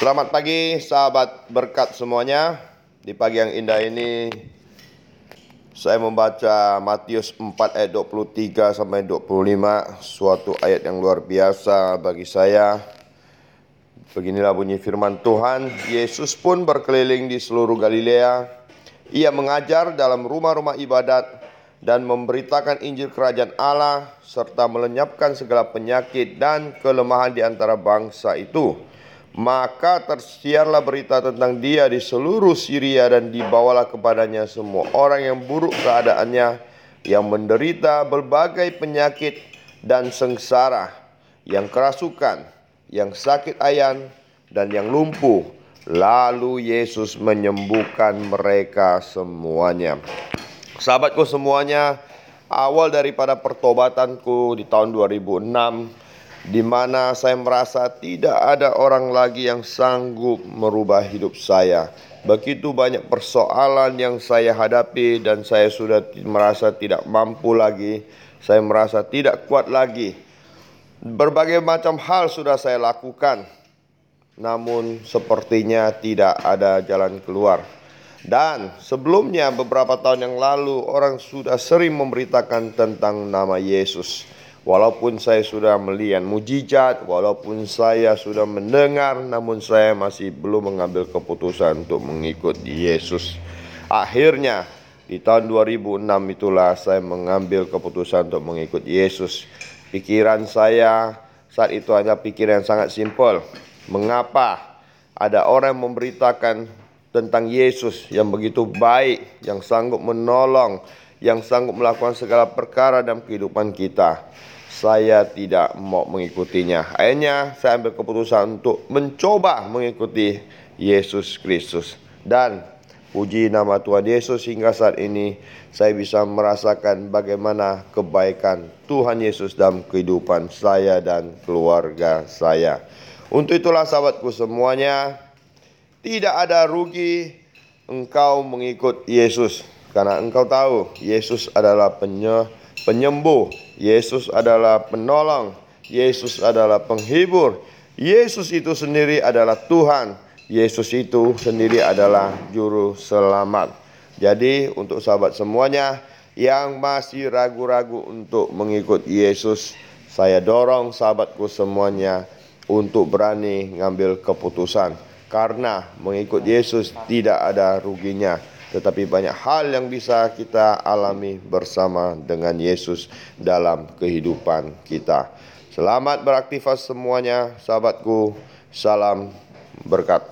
Selamat pagi sahabat berkat semuanya. Di pagi yang indah ini saya membaca Matius 4 ayat 23 sampai 25, suatu ayat yang luar biasa bagi saya. Beginilah bunyi firman Tuhan, Yesus pun berkeliling di seluruh Galilea. Ia mengajar dalam rumah-rumah ibadat dan memberitakan Injil Kerajaan Allah serta melenyapkan segala penyakit dan kelemahan di antara bangsa itu. Maka tersiarlah berita tentang dia di seluruh Syria dan dibawalah kepadanya semua orang yang buruk keadaannya, yang menderita berbagai penyakit dan sengsara, yang kerasukan, yang sakit ayan, dan yang lumpuh. Lalu Yesus menyembuhkan mereka semuanya. Sahabatku semuanya, awal daripada pertobatanku di tahun 2006 di mana saya merasa tidak ada orang lagi yang sanggup merubah hidup saya. Begitu banyak persoalan yang saya hadapi dan saya sudah merasa tidak mampu lagi. Saya merasa tidak kuat lagi. Berbagai macam hal sudah saya lakukan. Namun sepertinya tidak ada jalan keluar. Dan sebelumnya beberapa tahun yang lalu orang sudah sering memberitakan tentang nama Yesus. Walaupun saya sudah melihat mujizat, walaupun saya sudah mendengar, namun saya masih belum mengambil keputusan untuk mengikut Yesus. Akhirnya di tahun 2006 itulah saya mengambil keputusan untuk mengikut Yesus. Pikiran saya saat itu hanya pikiran yang sangat simpel. Mengapa ada orang yang memberitakan tentang Yesus yang begitu baik, yang sanggup menolong, yang sanggup melakukan segala perkara dalam kehidupan kita. Saya tidak mau mengikutinya. Akhirnya saya ambil keputusan untuk mencoba mengikuti Yesus Kristus. Dan puji nama Tuhan Yesus hingga saat ini saya bisa merasakan bagaimana kebaikan Tuhan Yesus dalam kehidupan saya dan keluarga saya. Untuk itulah sahabatku semuanya, tidak ada rugi engkau mengikut Yesus karena engkau tahu Yesus adalah penye, penyembuh, Yesus adalah penolong, Yesus adalah penghibur, Yesus itu sendiri adalah Tuhan, Yesus itu sendiri adalah juru selamat. Jadi untuk sahabat semuanya yang masih ragu-ragu untuk mengikut Yesus, saya dorong sahabatku semuanya untuk berani ngambil keputusan. Karena mengikut Yesus tidak ada ruginya tetapi banyak hal yang bisa kita alami bersama dengan Yesus dalam kehidupan kita. Selamat beraktivitas semuanya, sahabatku. Salam berkat.